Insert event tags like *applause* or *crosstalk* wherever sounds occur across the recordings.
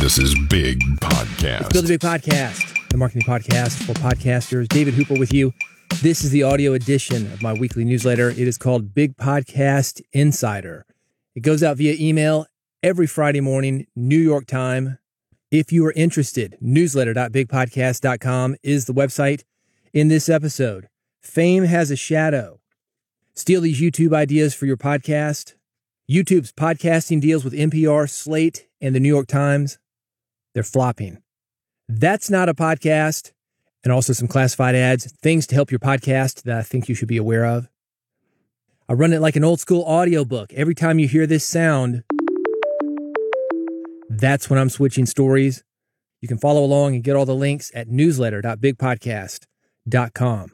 This is Big Podcast. Build a Big Podcast, the marketing podcast for podcasters. David Hooper with you. This is the audio edition of my weekly newsletter. It is called Big Podcast Insider. It goes out via email every Friday morning, New York time. If you are interested, newsletter.bigpodcast.com is the website. In this episode, fame has a shadow. Steal these YouTube ideas for your podcast. YouTube's podcasting deals with NPR, Slate, and the New York Times. They're flopping. That's not a podcast. And also some classified ads, things to help your podcast that I think you should be aware of. I run it like an old school audiobook. Every time you hear this sound, that's when I'm switching stories. You can follow along and get all the links at newsletter.bigpodcast.com.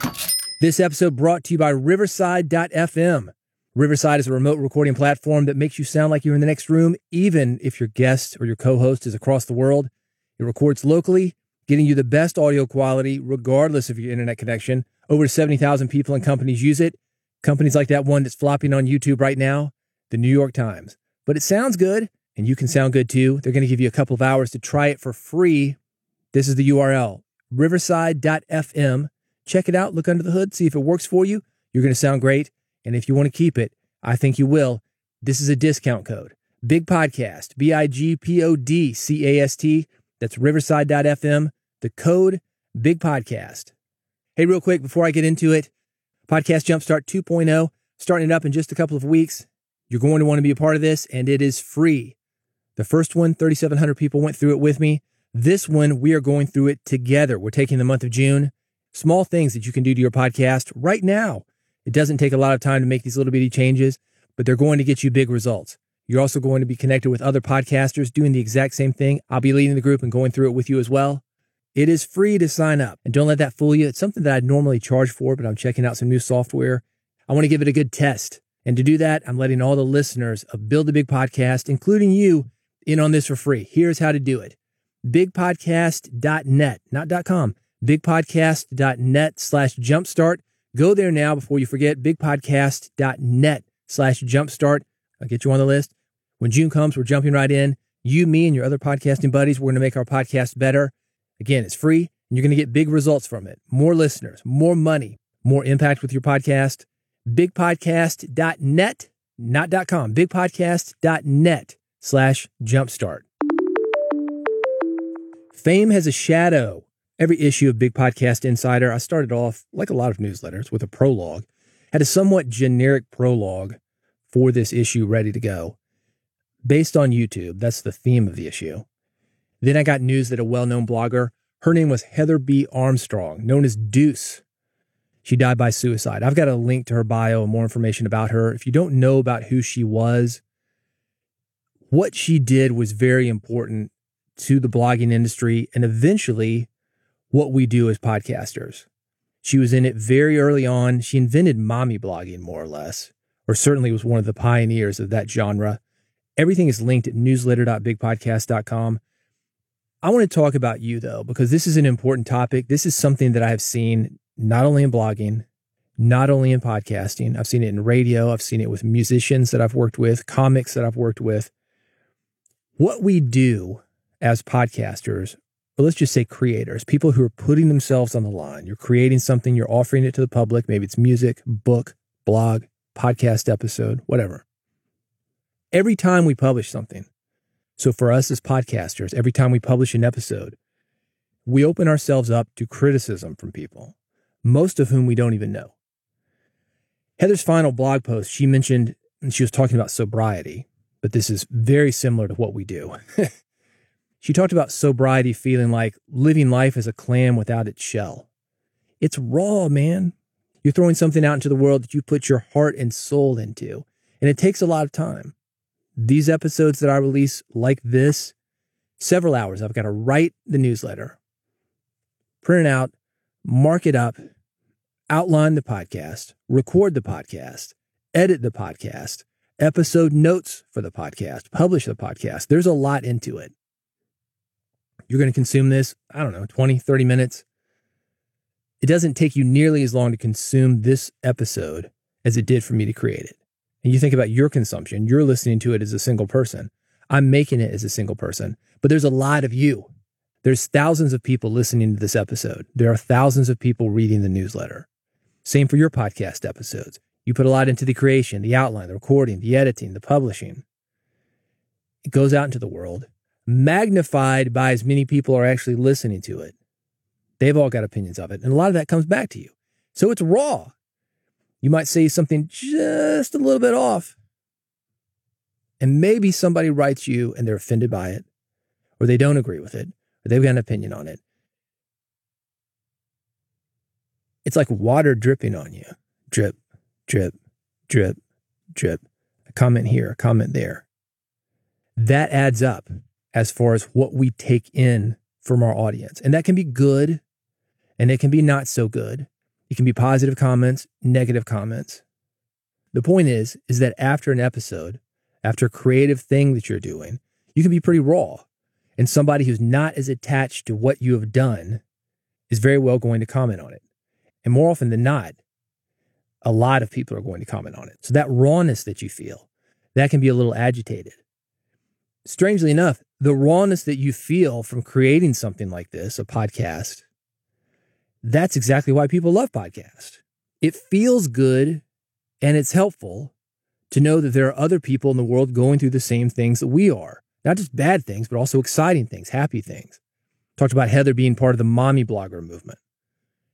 This episode brought to you by Riverside.fm. Riverside is a remote recording platform that makes you sound like you're in the next room, even if your guest or your co host is across the world. It records locally, getting you the best audio quality regardless of your internet connection. Over 70,000 people and companies use it. Companies like that one that's flopping on YouTube right now, the New York Times. But it sounds good, and you can sound good too. They're going to give you a couple of hours to try it for free. This is the URL riverside.fm. Check it out, look under the hood, see if it works for you. You're going to sound great. And if you want to keep it, I think you will. This is a discount code. Big Podcast, B I G P O D C A S T. That's riverside.fm. The code Big Podcast. Hey, real quick before I get into it, Podcast Jumpstart 2.0, starting it up in just a couple of weeks. You're going to want to be a part of this, and it is free. The first one, 3,700 people went through it with me. This one, we are going through it together. We're taking the month of June. Small things that you can do to your podcast right now. It doesn't take a lot of time to make these little bitty changes, but they're going to get you big results. You're also going to be connected with other podcasters doing the exact same thing. I'll be leading the group and going through it with you as well. It is free to sign up and don't let that fool you. It's something that I'd normally charge for, but I'm checking out some new software. I want to give it a good test. And to do that, I'm letting all the listeners of Build a Big Podcast, including you, in on this for free. Here's how to do it. Bigpodcast.net, not .com, bigpodcast.net slash jumpstart. Go there now before you forget, bigpodcast.net slash jumpstart. I'll get you on the list. When June comes, we're jumping right in. You, me, and your other podcasting buddies, we're going to make our podcast better. Again, it's free and you're going to get big results from it. More listeners, more money, more impact with your podcast. Bigpodcast.net, not .com, bigpodcast.net slash jumpstart. Fame has a shadow. Every issue of Big Podcast Insider, I started off, like a lot of newsletters, with a prologue, had a somewhat generic prologue for this issue ready to go. Based on YouTube, that's the theme of the issue. Then I got news that a well known blogger, her name was Heather B. Armstrong, known as Dooce. She died by suicide. I've got a link to her bio and more information about her. If you don't know about who she was, what she did was very important to the blogging industry and eventually what we do as podcasters. She was in it very early on. She invented mommy blogging, more or less, or certainly was one of the pioneers of that genre. Everything is linked at newsletter.bigpodcast.com. I want to talk about you though, because this is an important topic. This is something that I have seen not only in blogging, not only in podcasting. I've seen it in radio. I've seen it with musicians that I've worked with, comics that I've worked with. What we do as podcasters, or let's just say creators, people who are putting themselves on the line. You're creating something, you're offering it to the public. Maybe it's music, book, blog, podcast episode, whatever. Every time we publish something, so for us as podcasters, every time we publish an episode, we open ourselves up to criticism from people, most of whom we don't even know. Heather's final blog post, she mentioned, and she was talking about sobriety, but this is very similar to what we do. *laughs* she talked about sobriety feeling like living life as a clam without its shell. It's raw, man. You're throwing something out into the world that you put your heart and soul into, and it takes a lot of time these episodes that I release like this, several hours. I've got to write the newsletter, print it out, mark it up, outline the podcast, record the podcast, edit the podcast, episode notes for the podcast, publish the podcast. There's a lot into it. You're going to consume this, I don't know, 20, 30 minutes. It doesn't take you nearly as long to consume this episode as it did for me to create it and you think about your consumption, you're listening to it as a single person. I'm making it as a single person, but there's a lot of you. There's thousands of people listening to this episode. There are thousands of people reading the newsletter. Same for your podcast episodes. You put a lot into the creation, the outline, the recording, the editing, the publishing. It goes out into the world, magnified by as many people are actually listening to it. They've all got opinions of it. And a lot of that comes back to you. So it's raw. You might say something just a little bit off. And maybe somebody writes you and they're offended by it, or they don't agree with it, or they've got an opinion on it. It's like water dripping on you drip, drip, drip, drip. A comment here, a comment there. That adds up as far as what we take in from our audience. And that can be good and it can be not so good. It can be positive comments, negative comments. The point is, is that after an episode, after a creative thing that you're doing, you can be pretty raw. And somebody who's not as attached to what you have done is very well going to comment on it. And more often than not, a lot of people are going to comment on it. So that rawness that you feel, that can be a little agitated. Strangely enough, the rawness that you feel from creating something like this, a podcast, that's exactly why people love podcasts. It feels good and it's helpful to know that there are other people in the world going through the same things that we are. Not just bad things, but also exciting things, happy things. Talked about Heather being part of the mommy blogger movement.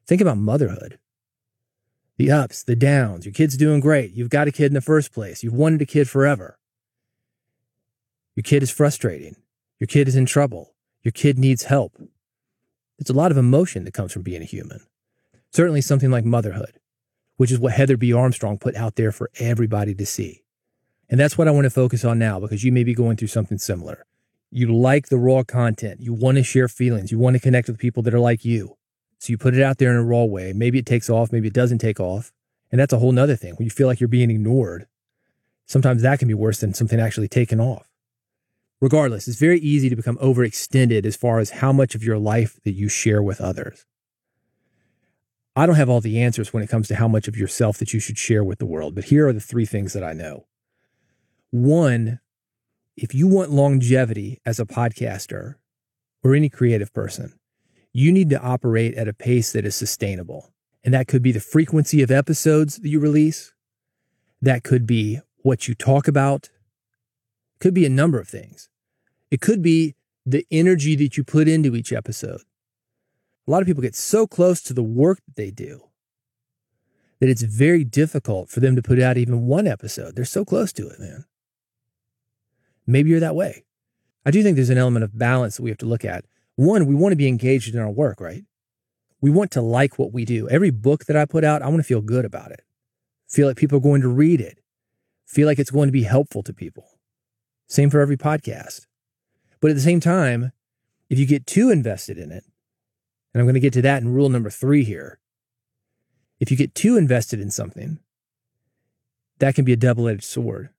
Think about motherhood. The ups, the downs. Your kid's doing great. You've got a kid in the first place. You've wanted a kid forever. Your kid is frustrating. Your kid is in trouble. Your kid needs help. It's a lot of emotion that comes from being a human. Certainly something like motherhood, which is what Heather B. Armstrong put out there for everybody to see. And that's what I want to focus on now because you may be going through something similar. You like the raw content. You want to share feelings. You want to connect with people that are like you. So you put it out there in a raw way. Maybe it takes off. Maybe it doesn't take off. And that's a whole nother thing. When you feel like you're being ignored, sometimes that can be worse than something actually taking off. Regardless, it's very easy to become overextended as far as how much of your life that you share with others. I don't have all the answers when it comes to how much of yourself that you should share with the world, but here are the three things that I know. One, if you want longevity as a podcaster or any creative person, you need to operate at a pace that is sustainable. And that could be the frequency of episodes that you release. That could be what you talk about. Could be a number of things. It could be the energy that you put into each episode. A lot of people get so close to the work that they do that it's very difficult for them to put out even one episode. They're so close to it, man. Maybe you're that way. I do think there's an element of balance that we have to look at. One, we want to be engaged in our work, right? We want to like what we do. Every book that I put out, I want to feel good about it. Feel like people are going to read it. Feel like it's going to be helpful to people. Same for every podcast. But at the same time, if you get too invested in it, and I'm going to get to that in rule number three here. If you get too invested in something, that can be a double edged sword.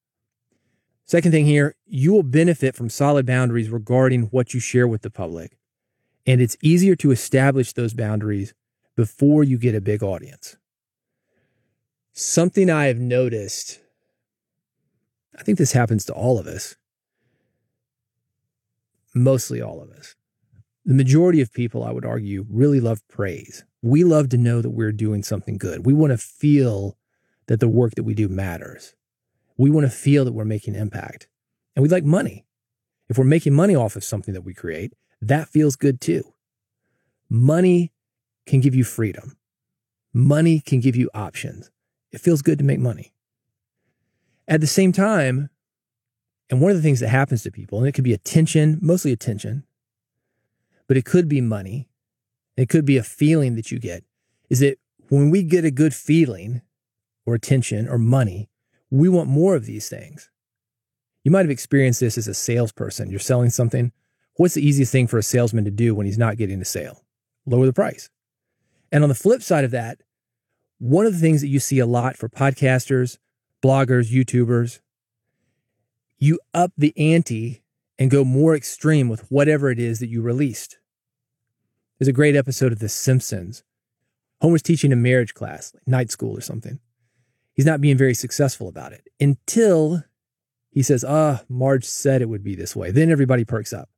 Second thing here, you will benefit from solid boundaries regarding what you share with the public. And it's easier to establish those boundaries before you get a big audience. Something I have noticed, I think this happens to all of us, mostly all of us. The majority of people, I would argue, really love praise. We love to know that we're doing something good. We want to feel that the work that we do matters. We want to feel that we're making impact. And we like money. If we're making money off of something that we create, that feels good too. Money can give you freedom. Money can give you options. It feels good to make money. At the same time, and one of the things that happens to people, and it could be attention, mostly attention, but it could be money. It could be a feeling that you get, is that when we get a good feeling or attention or money, we want more of these things. You might have experienced this as a salesperson. You're selling something. What's the easiest thing for a salesman to do when he's not getting a sale? Lower the price. And on the flip side of that, one of the things that you see a lot for podcasters, bloggers, YouTubers, you up the ante and go more extreme with whatever it is that you released. There's a great episode of The Simpsons. Homer's teaching a marriage class, like night school or something. He's not being very successful about it until He says, Ah, oh, Marge said it would be this way. Then everybody perks up.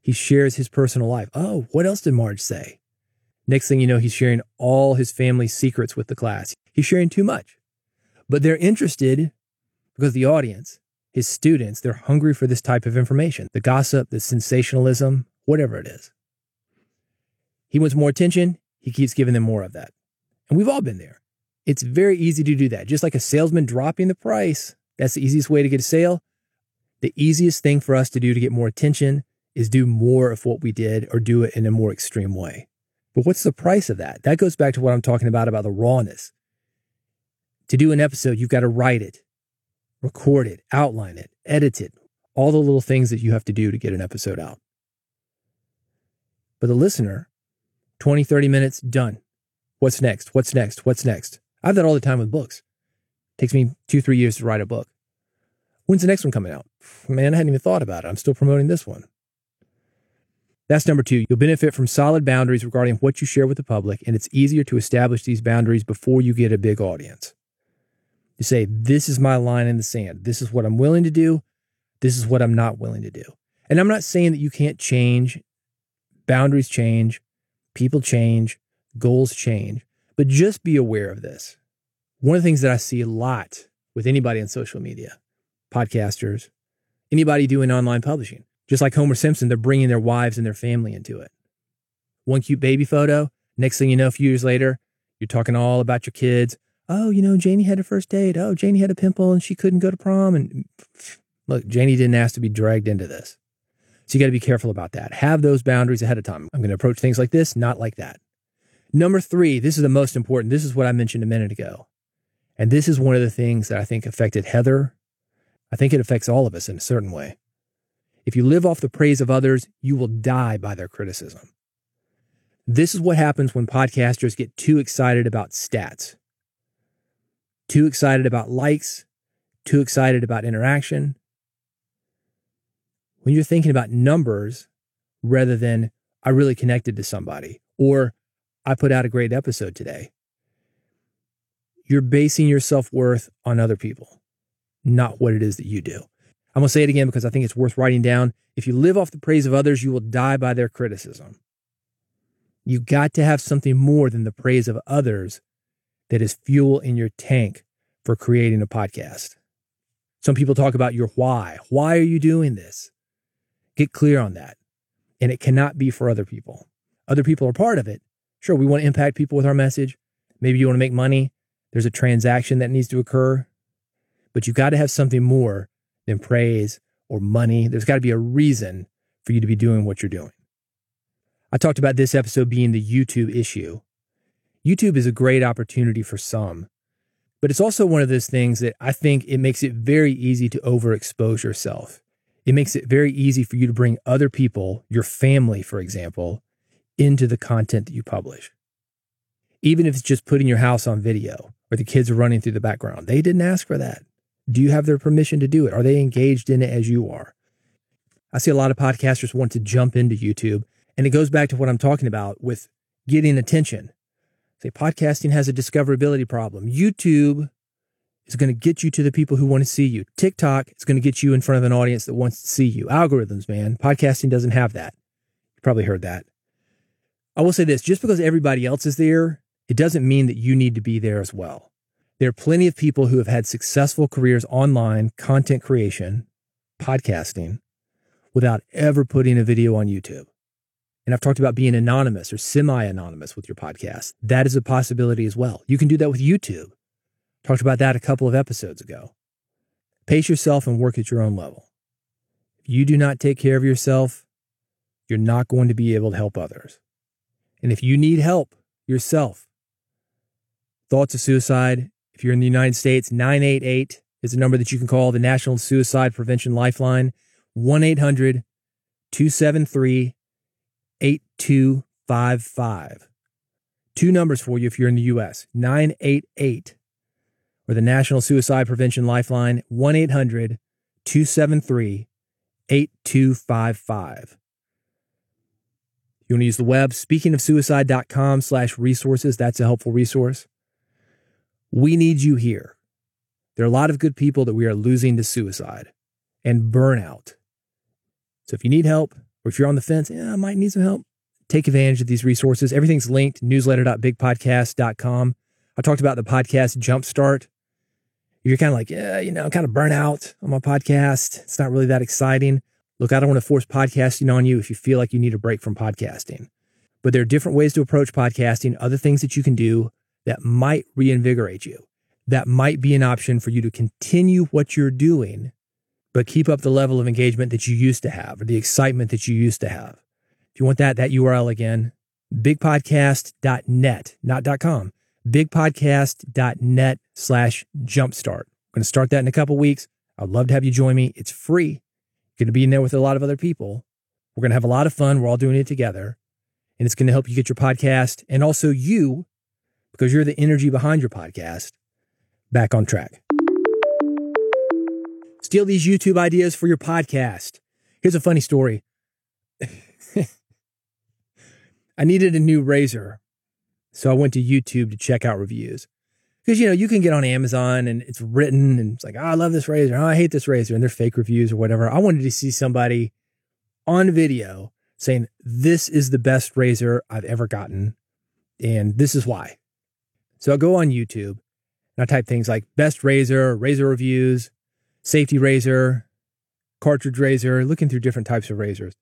He shares his personal life. Oh, what else did Marge say? Next thing you know, he's sharing all his family's secrets with the class. He's sharing too much. But they're interested because the audience, his students, they're hungry for this type of information the gossip, the sensationalism, whatever it is. He wants more attention. He keeps giving them more of that. And we've all been there. It's very easy to do that. Just like a salesman dropping the price, that's the easiest way to get a sale. The easiest thing for us to do to get more attention is do more of what we did or do it in a more extreme way. But what's the price of that? That goes back to what I'm talking about about the rawness. To do an episode, you've got to write it, record it, outline it, edit it, all the little things that you have to do to get an episode out. But the listener, 20, 30 minutes, done. What's next? What's next? What's next? I have that all the time with books. It takes me two, three years to write a book. When's the next one coming out? Man, I hadn't even thought about it. I'm still promoting this one. That's number two. You'll benefit from solid boundaries regarding what you share with the public, and it's easier to establish these boundaries before you get a big audience. You say, This is my line in the sand. This is what I'm willing to do. This is what I'm not willing to do. And I'm not saying that you can't change. Boundaries change, people change, goals change, but just be aware of this. One of the things that I see a lot with anybody on social media, podcasters, anybody doing online publishing, just like Homer Simpson, they're bringing their wives and their family into it. One cute baby photo. Next thing you know, a few years later, you're talking all about your kids. Oh, you know, Janie had a first date. Oh, Janie had a pimple and she couldn't go to prom. And look, Janie didn't ask to be dragged into this. So you got to be careful about that. Have those boundaries ahead of time. I'm going to approach things like this, not like that. Number three, this is the most important. This is what I mentioned a minute ago. And this is one of the things that I think affected Heather. I think it affects all of us in a certain way. If you live off the praise of others, you will die by their criticism. This is what happens when podcasters get too excited about stats, too excited about likes, too excited about interaction. When you're thinking about numbers rather than, I really connected to somebody, or I put out a great episode today. You're basing your self worth on other people, not what it is that you do. I'm going to say it again because I think it's worth writing down. If you live off the praise of others, you will die by their criticism. You got to have something more than the praise of others that is fuel in your tank for creating a podcast. Some people talk about your why. Why are you doing this? Get clear on that. And it cannot be for other people. Other people are part of it, Sure, we want to impact people with our message. Maybe you want to make money. There's a transaction that needs to occur, but you've got to have something more than praise or money. There's got to be a reason for you to be doing what you're doing. I talked about this episode being the YouTube issue. YouTube is a great opportunity for some, but it's also one of those things that I think it makes it very easy to overexpose yourself. It makes it very easy for you to bring other people, your family, for example, into the content that you publish. Even if it's just putting your house on video or the kids are running through the background, they didn't ask for that. Do you have their permission to do it? Are they engaged in it as you are? I see a lot of podcasters want to jump into YouTube, and it goes back to what I'm talking about with getting attention. Say podcasting has a discoverability problem. YouTube is going to get you to the people who want to see you. TikTok is going to get you in front of an audience that wants to see you. Algorithms, man. Podcasting doesn't have that. You probably heard that. I will say this just because everybody else is there, it doesn't mean that you need to be there as well. There are plenty of people who have had successful careers online, content creation, podcasting, without ever putting a video on YouTube. And I've talked about being anonymous or semi anonymous with your podcast. That is a possibility as well. You can do that with YouTube. Talked about that a couple of episodes ago. Pace yourself and work at your own level. If you do not take care of yourself, you're not going to be able to help others. And if you need help yourself, thoughts of suicide, if you're in the United States, 988 is the number that you can call the National Suicide Prevention Lifeline, 1 800 273 8255. Two numbers for you if you're in the US 988 or the National Suicide Prevention Lifeline, 1 800 273 8255. You want to use the web, speaking of suicide.com slash resources. That's a helpful resource. We need you here. There are a lot of good people that we are losing to suicide. and burnout. So if you need help or if you're on the fence, yeah, I might need some help, take advantage of these resources. Everything's linked newsletter.bigpodcast.com. I talked about the podcast Jumpstart. If you're kind of like, yeah, you know, kind of burnt out on my podcast. It's not really that exciting. Look, I don't want to force podcasting on you if you feel like you need a break from podcasting. But there are different ways to approach podcasting, other things that you can do that might reinvigorate you. That might be an option for you to continue what you're doing, but keep up the level of engagement that you used to have or the excitement that you used to have. If you want that, that URL again, bigpodcast.net, not .com, bigpodcast.net slash jumpstart. I'm going to start that in a couple weeks. I'd love to have you join me. It's free. You're going to be in there with a lot of other people. We're going to have a lot of fun. We're all doing it together. And it's going to help you get your podcast and also you, because you're the energy behind your podcast, back on track. Steal these YouTube ideas for your podcast. Here's a funny story. *laughs* I needed a new razor. So I went to YouTube to check out reviews. Because, you know, you can get on Amazon and it's written and it's like, oh, I love this razor. Oh, I hate this razor. And they're fake reviews or whatever. I wanted to see somebody on video saying, this is the best razor I've ever gotten. And this is why. So I go on YouTube and I type things like best razor, razor reviews, safety razor, cartridge razor, looking through different types of razors.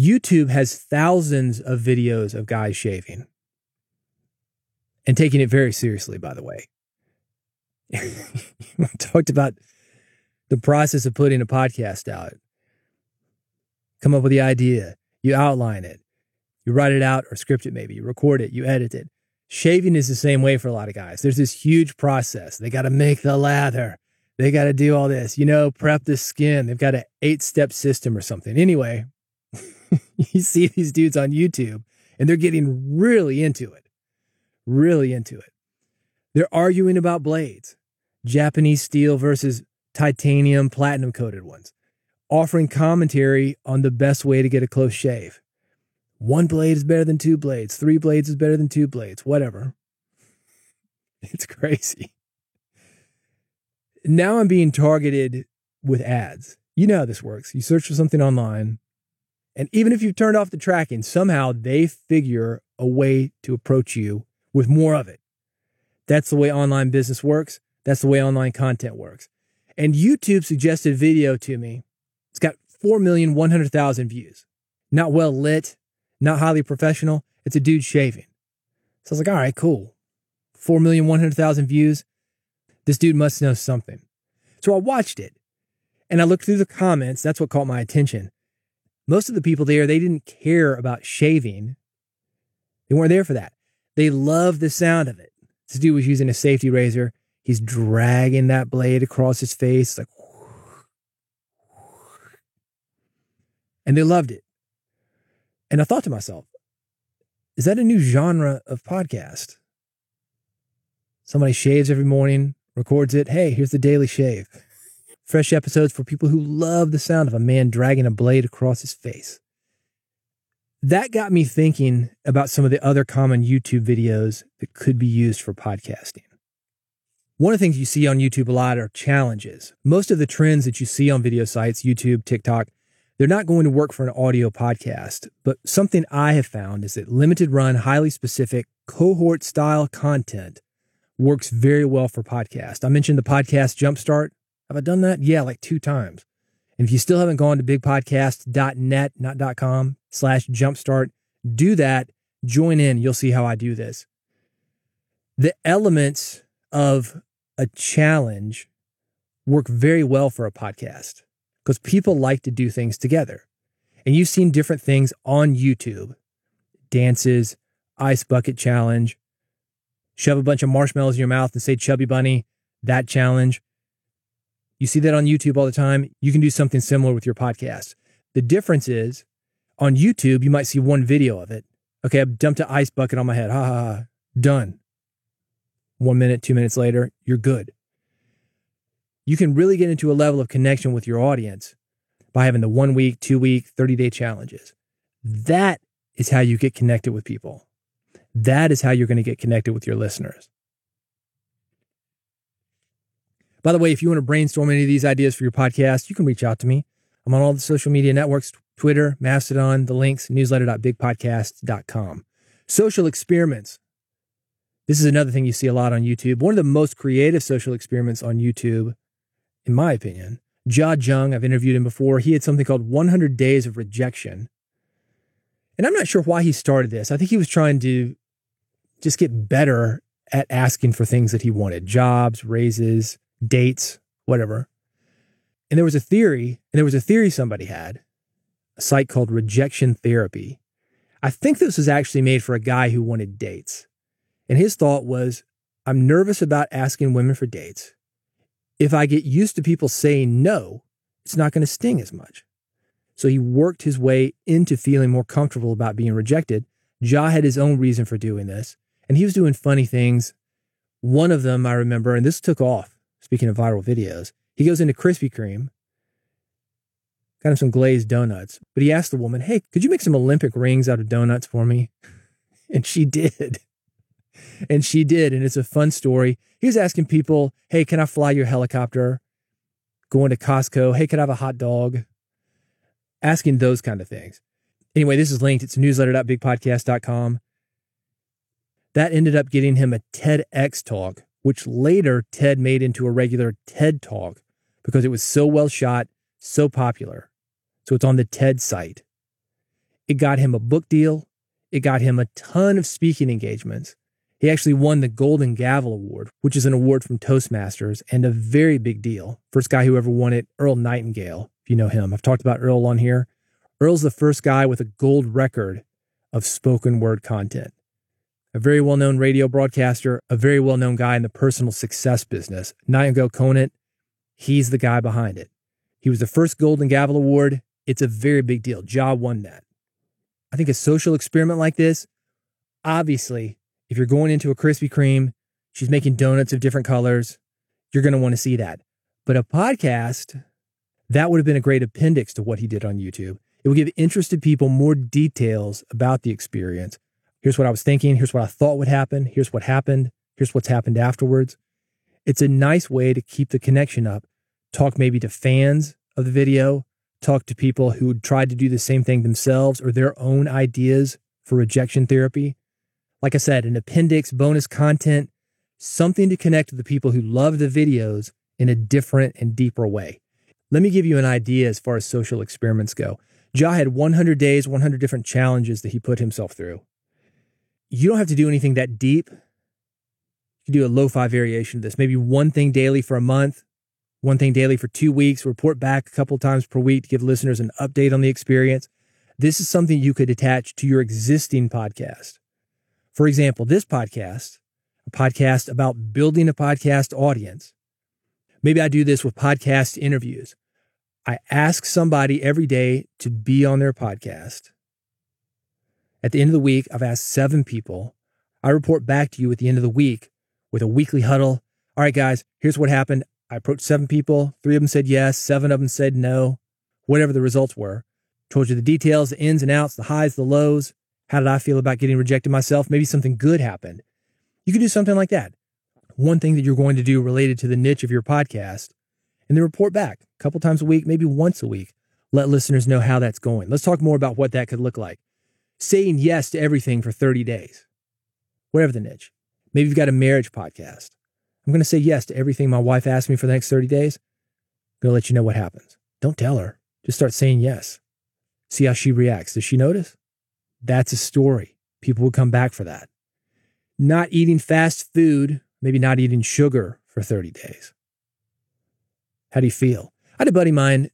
YouTube has thousands of videos of guys shaving and taking it very seriously, by the way. *laughs* Talked about the process of putting a podcast out. Come up with the idea, you outline it, you write it out or script it maybe, you record it, you edit it. Shaving is the same way for a lot of guys. There's this huge process. They got to make the lather. They got to do all this, you know, prep the skin. They've got an eight step system or something. Anyway, *laughs* you see these dudes on YouTube and they're getting really into it, really into it. They're arguing about blades, Japanese steel versus titanium platinum coated ones, offering commentary on the best way to get a close shave. One blade is better than two blades. Three blades is better than two blades. Whatever. *laughs* It's crazy. Now I'm being targeted with ads. You know how this works. You search for something online, and even if you've turned off the tracking, somehow they figure a way to approach you with more of it. That's the way online business works. That's the way online content works. And YouTube suggested video to me. It's got 4,100,000 views. Not well lit, not highly professional. It's a dude shaving. So I was like, all right, cool. 4,100,000 views. This dude must know something. So I watched it and I looked through the comments. That's what caught my attention. Most of the people there, they didn't care about shaving. They weren't there for that. They loved the sound of it. This dude was using a safety razor. He's dragging that blade across his face, like, and they loved it. And I thought to myself, is that a new genre of podcast? Somebody shaves every morning, records it. Hey, here's the daily shave. Fresh episodes for people who love the sound of a man dragging a blade across his face. That got me thinking about some of the other common YouTube videos that could be used for podcasting. One of the things you see on YouTube a lot are challenges. Most of the trends that you see on video sites, YouTube, TikTok, they're not going to work for an audio podcast. But something I have found is that limited run, highly specific, cohort style content works very well for podcast. I mentioned the podcast Jumpstart. Have I done that? Yeah, like two times. And if you still haven't gone to bigpodcast.net, not .com slash jumpstart, do that. Join in. You'll see how I do this. The elements of a challenge work very well for a podcast because people like to do things together. And you've seen different things on YouTube dances, ice bucket challenge, shove a bunch of marshmallows in your mouth and say chubby bunny, that challenge. You see that on YouTube all the time. You can do something similar with your podcast. The difference is on YouTube, you might see one video of it. Okay, I've dumped an ice bucket on my head. Ha ha ha. Done. One minute, two minutes later, you're good. You can really get into a level of connection with your audience by having the one week, two week, 30 day challenges. That is how you get connected with people. That is how you're going to get connected with your listeners. By the way, if you want to brainstorm any of these ideas for your podcast, you can reach out to me. I'm on all the social media networks Twitter, Mastodon, the links, newsletter.bigpodcast.com. Social experiments. This is another thing you see a lot on YouTube. One of the most creative social experiments on YouTube, in my opinion. Jia Jiang, I've interviewed him before. He had something called 100 Days of Rejection. And I'm not sure why he started this. I think he was trying to just get better at asking for things that he wanted jobs, raises, dates, whatever. And there was a theory, and there was a theory somebody had, a site called Rejection Therapy. I think this was actually made for a guy who wanted dates. And his thought was I'm nervous about asking women for dates. If I get used to people saying no, it's not going to sting as much. So he worked his way into feeling more comfortable about being rejected. Jia had his own reason for doing this, and he was doing funny things. One of them I remember, and this took off. Speaking of viral videos, he goes into Krispy Kreme, got him some glazed donuts, but he asked the woman, Hey, could you make some Olympic rings out of donuts for me? *laughs* And she did. *laughs* And she did. And it's a fun story. He was asking people, Hey, can I fly your helicopter? Going to Costco. Hey, can I have a hot dog? Asking those kind of things. Anyway, this is linked. It's newsletter.bigpodcast.com. That ended up getting him a TEDx talk, which later TED made into a regular TED talk because it was so well shot, so popular. So it's on the TED site. It got him a book deal. It got him a ton of speaking engagements. He actually won the Golden Gavel Award, which is an award from Toastmasters and a very big deal. First guy who ever won it, Earl Nightingale, if you know him. I've talked about Earl on here. Earl's the first guy with a gold record of spoken word content. A very well known radio broadcaster, a very well known guy in the personal success business. Nightingale Conant, he's the guy behind it. He was the first Golden Gavel Award. It's a very big deal. Jia won that. I think a social experiment like this, obviously, if you're going into a Krispy Kreme, she's making donuts of different colors, you're going to want to see that. But a podcast, that would have been a great appendix to what he did on YouTube. It would give interested people more details about the experience. Here's what I was thinking. Here's what I thought would happen. Here's what happened. Here's what's happened afterwards. It's a nice way to keep the connection up. Talk maybe to fans of the video, talk to people who tried to do the same thing themselves or their own ideas for rejection therapy. Like I said, an appendix, bonus content, something to connect to the people who love the videos in a different and deeper way. Let me give you an idea as far as social experiments go. Jia had 100 days, 100 different challenges that he put himself through. You don't have to do anything that deep. You can do a lo-fi variation of this, maybe one thing daily for a month, one thing daily for two weeks, report back a couple times per week to give listeners an update on the experience. This is something you could attach to your existing podcast. For example, this podcast, a podcast about building a podcast audience. Maybe I do this with podcast interviews. I ask somebody every day to be on their podcast. At the end of the week, I've asked seven people. I report back to you at the end of the week with a weekly huddle. All right, guys, here's what happened. I approached seven people. Three of them said yes. Seven of them said no. Whatever the results were. Told you the details, the ins and outs, the highs, the lows. How did I feel about getting rejected myself? Maybe something good happened. You could do something like that. One thing that you're going to do related to the niche of your podcast, and then report back a couple times a week, maybe once a week. Let listeners know how that's going. Let's talk more about what that could look like. Saying yes to everything for 30 days, whatever the niche. Maybe you've got a marriage podcast. I'm going to say yes to everything my wife asks me for the next 30 days. I'm going to let you know what happens. Don't tell her. Just start saying yes. See how she reacts. Does she notice? That's a story. People will come back for that. Not eating fast food, maybe not eating sugar for 30 days. How do you feel? I had a buddy of mine.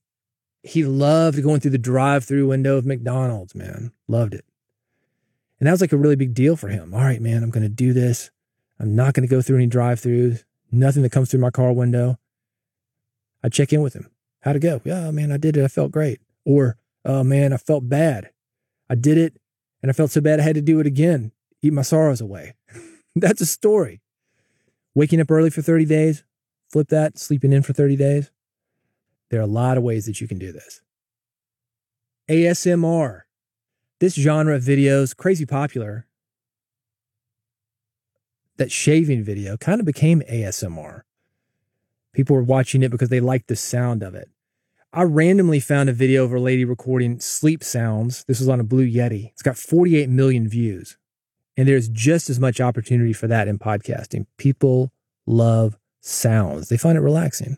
He loved going through the drive through window of McDonald's, man. Loved it. And that was like a really big deal for him. All right, man, I'm going to do this. I'm not going to go through any drive throughs, nothing that comes through my car window. I check in with him. How'd it go? Yeah, man, I did it. I felt great. Or, oh, man, I felt bad. I did it and I felt so bad I had to do it again, eat my sorrows away. *laughs* That's a story. Waking up early for 30 days, flip that, sleeping in for 30 days. There are a lot of ways that you can do this. ASMR. This genre of videos, crazy popular, that shaving video kind of became ASMR. People were watching it because they liked the sound of it. I randomly found a video of a lady recording sleep sounds. This was on a Blue Yeti. It's got 48 million views. And there's just as much opportunity for that in podcasting. People love sounds, they find it relaxing.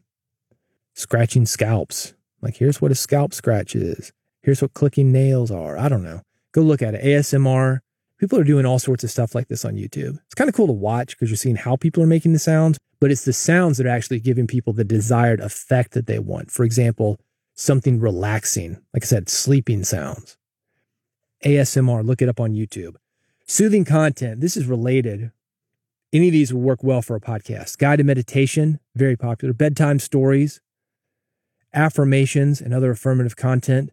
Scratching scalps. Like, here's what a scalp scratch is. Here's what clicking nails are. I don't know. Go look at it. ASMR. People are doing all sorts of stuff like this on YouTube. It's kind of cool to watch because you're seeing how people are making the sounds, but it's the sounds that are actually giving people the desired effect that they want. For example, something relaxing, like I said, sleeping sounds. ASMR, look it up on YouTube. Soothing content, this is related. Any of these will work well for a podcast. Guided meditation, very popular. Bedtime stories, affirmations, and other affirmative content.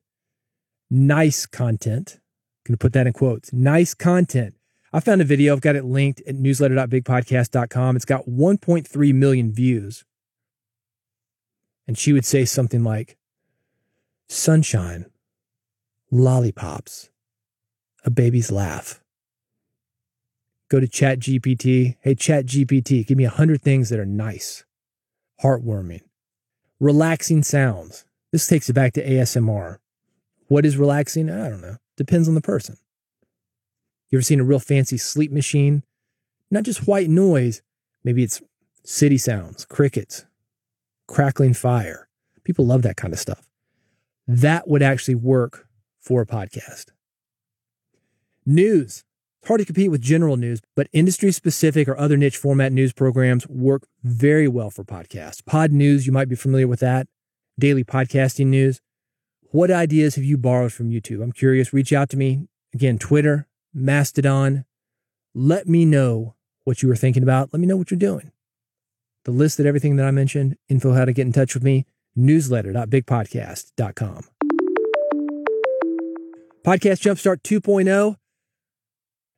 Nice content, going to put that in quotes. Nice content. I found a video. I've got it linked at newsletter.bigpodcast.com. It's got 1.3 million views. And she would say something like, sunshine, lollipops, a baby's laugh. Go to ChatGPT. Hey, ChatGPT, give me a hundred things that are nice, heartwarming, relaxing sounds. This takes it back to ASMR. What is relaxing? I don't know. Depends on the person. You ever seen a real fancy sleep machine? Not just white noise, maybe it's city sounds, crickets, crackling fire. People love that kind of stuff. That would actually work for a podcast. News. It's hard to compete with general news, but industry specific or other niche format news programs work very well for podcasts. Podnews, you might be familiar with that. Daily podcasting news. What ideas have you borrowed from YouTube? I'm curious. Reach out to me. Again, Twitter, Mastodon. Let me know what you were thinking about. Let me know what you're doing. The list of everything that I mentioned, info how to get in touch with me, newsletter.bigpodcast.com. Podcast Jumpstart 2.0.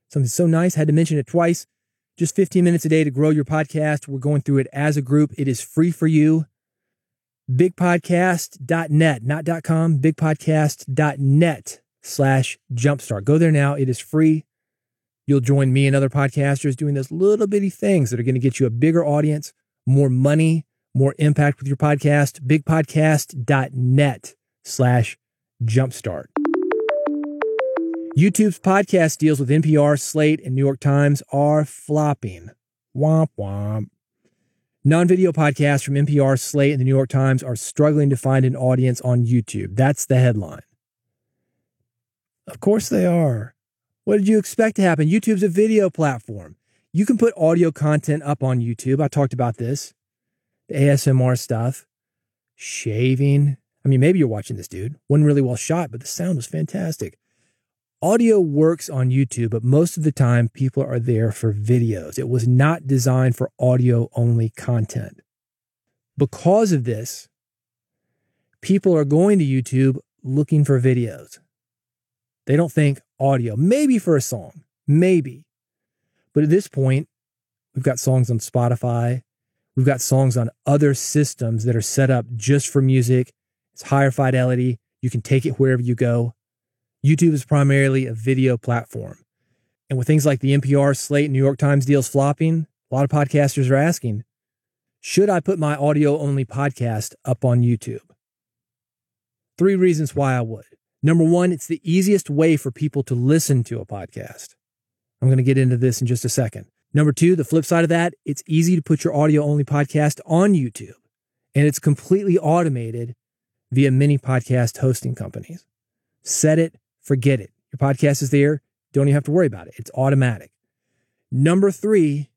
Something so nice. Had to mention it twice. Just 15 minutes a day to grow your podcast. We're going through it as a group. It is free for you bigpodcast.net, not .com, bigpodcast.net slash jumpstart. Go there now. It is free. You'll join me and other podcasters doing those little bitty things that are going to get you a bigger audience, more money, more impact with your podcast. Bigpodcast.net slash jumpstart. YouTube's podcast deals with NPR, Slate, and New York Times are flopping. Womp womp. Non video podcasts from NPR, Slate, and the New York Times are struggling to find an audience on YouTube. That's the headline. Of course they are. What did you expect to happen? YouTube's a video platform. You can put audio content up on YouTube. I talked about this. The ASMR stuff, shaving. I mean, maybe you're watching this dude. Wasn't really well shot, but the sound was fantastic. Audio works on YouTube, but most of the time people are there for videos. It was not designed for audio only content. Because of this, people are going to YouTube looking for videos. They don't think audio, maybe for a song, maybe. But at this point, we've got songs on Spotify. We've got songs on other systems that are set up just for music. It's higher fidelity. You can take it wherever you go. YouTube is primarily a video platform. And with things like the NPR, Slate, New York Times deals flopping, a lot of podcasters are asking, should I put my audio only podcast up on YouTube? Three reasons why I would. Number one, it's the easiest way for people to listen to a podcast. I'm going to get into this in just a second. Number two, the flip side of that, it's easy to put your audio only podcast on YouTube and it's completely automated via many podcast hosting companies. Set it, forget it. Your podcast is there. Don't even have to worry about it. It's automatic. Number three,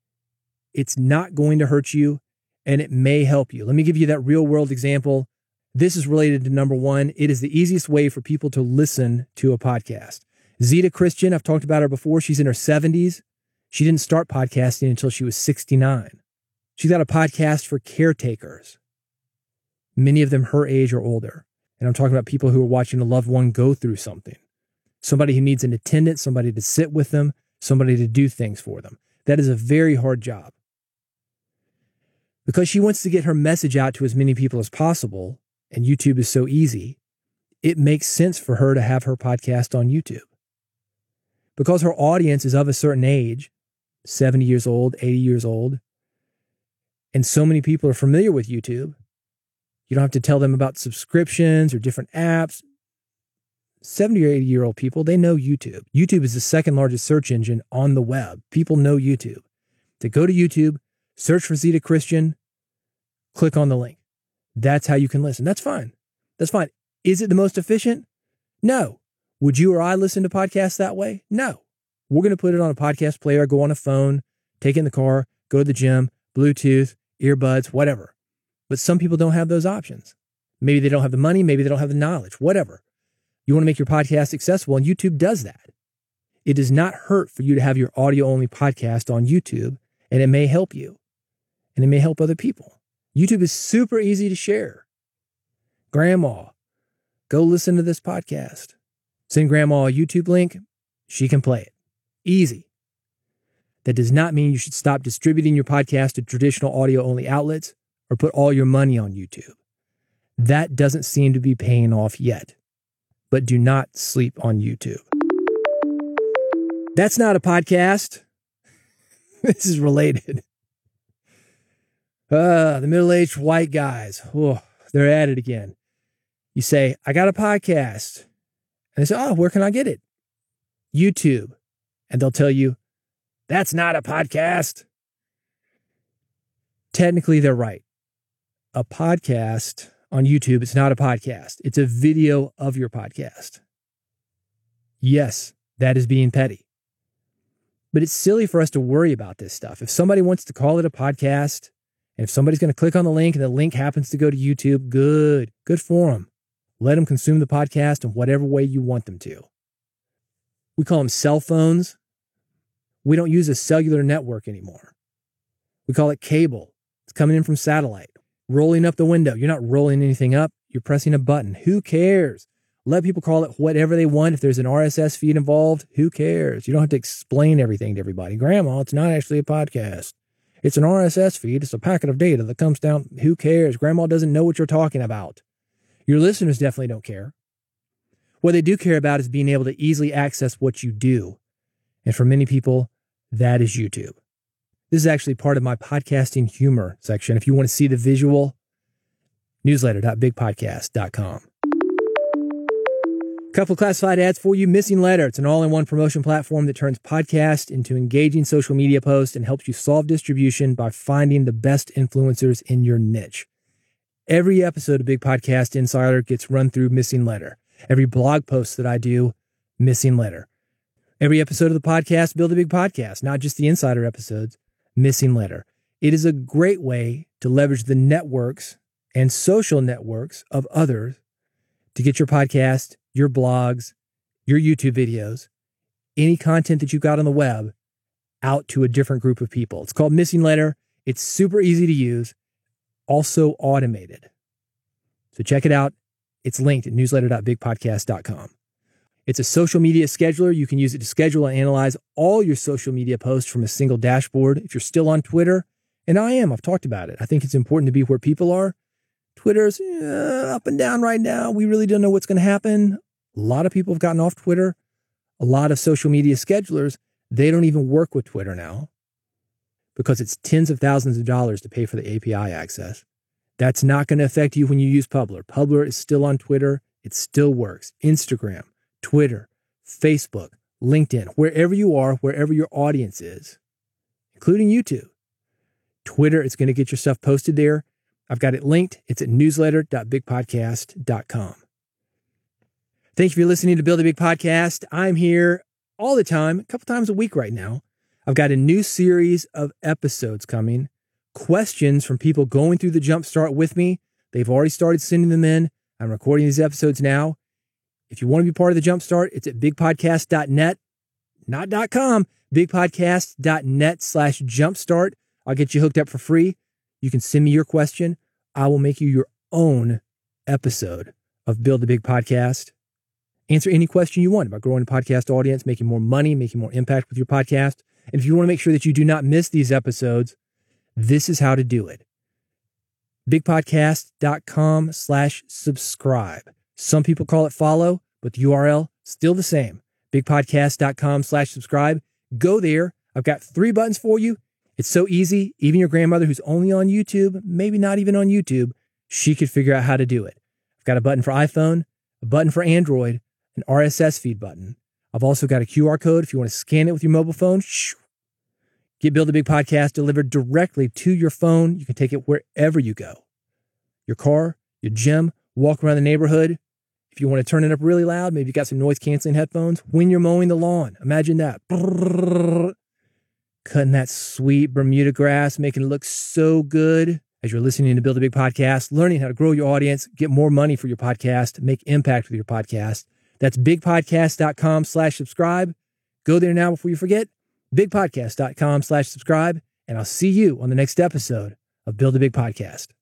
it's not going to hurt you and it may help you. Let me give you that real world example. This is related to number one. It is the easiest way for people to listen to a podcast. Zita Christian, I've talked about her before. She's in her 70s. She didn't start podcasting until she was 69. She's got a podcast for caretakers, many of them her age or older. And I'm talking about people who are watching a loved one go through something somebody who needs an attendant, somebody to sit with them, somebody to do things for them. That is a very hard job. Because she wants to get her message out to as many people as possible, and YouTube is so easy, it makes sense for her to have her podcast on YouTube. Because her audience is of a certain age 70 years old, 80 years old And so many people are familiar with YouTube. You don't have to tell them about subscriptions or different apps. 70 or 80 year old people, they know YouTube. YouTube is the second largest search engine on the web. People know YouTube. To go to YouTube, search for Zita Christian, click on the link. That's how you can listen. That's fine. That's fine. Is it the most efficient? No. Would you or I listen to podcasts that way? No. We're going to put it on a podcast player, go on a phone, take in the car, go to the gym, Bluetooth, earbuds, whatever. But some people don't have those options. Maybe they don't have the money, maybe they don't have the knowledge, whatever. You want to make your podcast accessible, and YouTube does that. It does not hurt for you to have your audio only podcast on YouTube, and it may help you, and it may help other people. YouTube is super easy to share. Grandma, go listen to this podcast. Send grandma a YouTube link, she can play it. Easy. That does not mean you should stop distributing your podcast to traditional audio only outlets or put all your money on YouTube. That doesn't seem to be paying off yet but do not sleep on YouTube. That's not a podcast. *laughs* this is related. Uh, the middle aged white guys, oh, they're at it again. You say, I got a podcast. And they say, Oh, where can I get it? YouTube. And they'll tell you, That's not a podcast. Technically, they're right. A podcast on YouTube. It's not a podcast, it's a video of your podcast. Yes, that is being petty. But it's silly for us to worry about this stuff. If somebody wants to call it a podcast, and if somebody's going to click on the link and the link happens to go to YouTube, good, good for them. Let them consume the podcast in whatever way you want them to. We call them cell phones. We don't use a cellular network anymore. We call it cable. It's coming in from satellite rolling up the window. You're not rolling anything up, you're pressing a button. Who cares? Let people call it whatever they want. If there's an RSS feed involved, who cares? You don't have to explain everything to everybody. Grandma, it's not actually a podcast. It's an RSS feed. It's a packet of data that comes down. Who cares? Grandma doesn't know what you're talking about. Your listeners definitely don't care. What they do care about is being able to easily access what you do. And for many people, that is YouTube. This is actually part of my podcasting humor section. If you want to see the visual, newsletter.bigpodcast.com. Couple classified ads for you. Missinglettr. It's an all in one promotion platform that turns podcast into engaging social media posts and helps you solve distribution by finding the best influencers in your niche. Every episode of Big Podcast Insider gets run through Missinglettr. Every blog post that I do, Missinglettr. Every episode of the podcast, Build a Big Podcast, not just the insider episodes Missinglettr. It is a great way to leverage the networks and social networks of others to get your podcast, your blogs, your YouTube videos, any content that you've got on the web out to a different group of people. It's called Missinglettr. It's super easy to use, also automated. So check it out. It's linked at newsletter.bigpodcast.com. It's a social media scheduler. You can use it to schedule and analyze all your social media posts from a single dashboard. If you're still on Twitter, and I am, I've talked about it. I think it's important to be where people are. Twitter's uh, up and down right now. We really don't know what's going to happen. A lot of people have gotten off Twitter. A lot of social media schedulers, they don't even work with Twitter now because it's tens of thousands of dollars to pay for the API access. That's not going to affect you when you use Publer. Publer is still on Twitter. It still works. Instagram, Twitter, Facebook, LinkedIn, wherever you are, wherever your audience is, including YouTube. Twitter, it's going to get your stuff posted there. I've got it linked. It's at newsletter.bigpodcast.com. Thank you for listening to Build a Big Podcast. I'm here all the time, a couple times a week right now. I've got a new series of episodes coming. Questions from people going through the Jumpstart with me. They've already started sending them in. I'm recording these episodes now. If you want to be part of the Jumpstart, it's at bigpodcast.net, not .com, bigpodcast.net slash jumpstart. I'll get you hooked up for free. You can send me your question. I will make you your own episode of Build the Big Podcast. Answer any question you want about growing a podcast audience, making more money, making more impact with your podcast. And if you want to make sure that you do not miss these episodes, this is how to do it. Bigpodcast.com slash subscribe. Some people call it follow, but the URL still the same. Bigpodcast.com slash subscribe. Go there. I've got three buttons for you, It's so easy, even your grandmother who's only on YouTube, maybe not even on YouTube, she could figure out how to do it. I've got a button for iPhone, a button for Android, an RSS feed button. I've also got a QR code if you want to scan it with your mobile phone. Get Build a Big Podcast delivered directly to your phone. You can take it wherever you go your car, your gym, walk around the neighborhood. If you want to turn it up really loud, maybe you got some noise canceling headphones when you're mowing the lawn. Imagine that. Cutting that sweet Bermuda grass, making it look so good as you're listening to Build a Big Podcast, learning how to grow your audience, get more money for your podcast, make impact with your podcast. That's bigpodcast.com slash subscribe. Go there now before you forget. Bigpodcast.com slash subscribe. And I'll see you on the next episode of Build a Big Podcast.